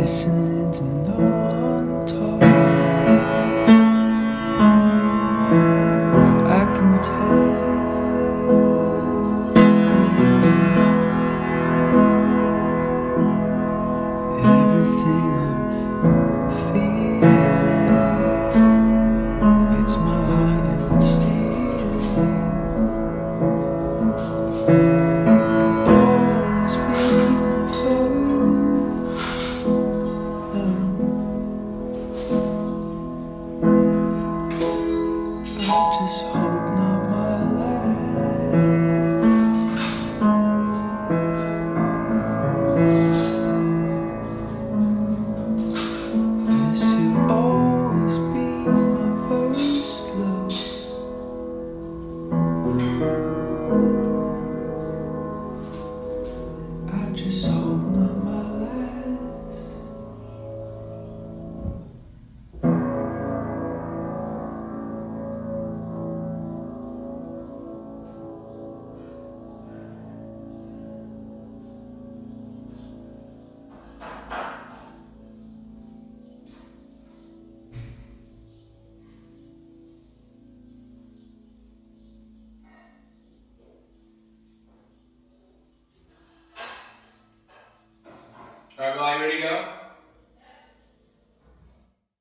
listening to no.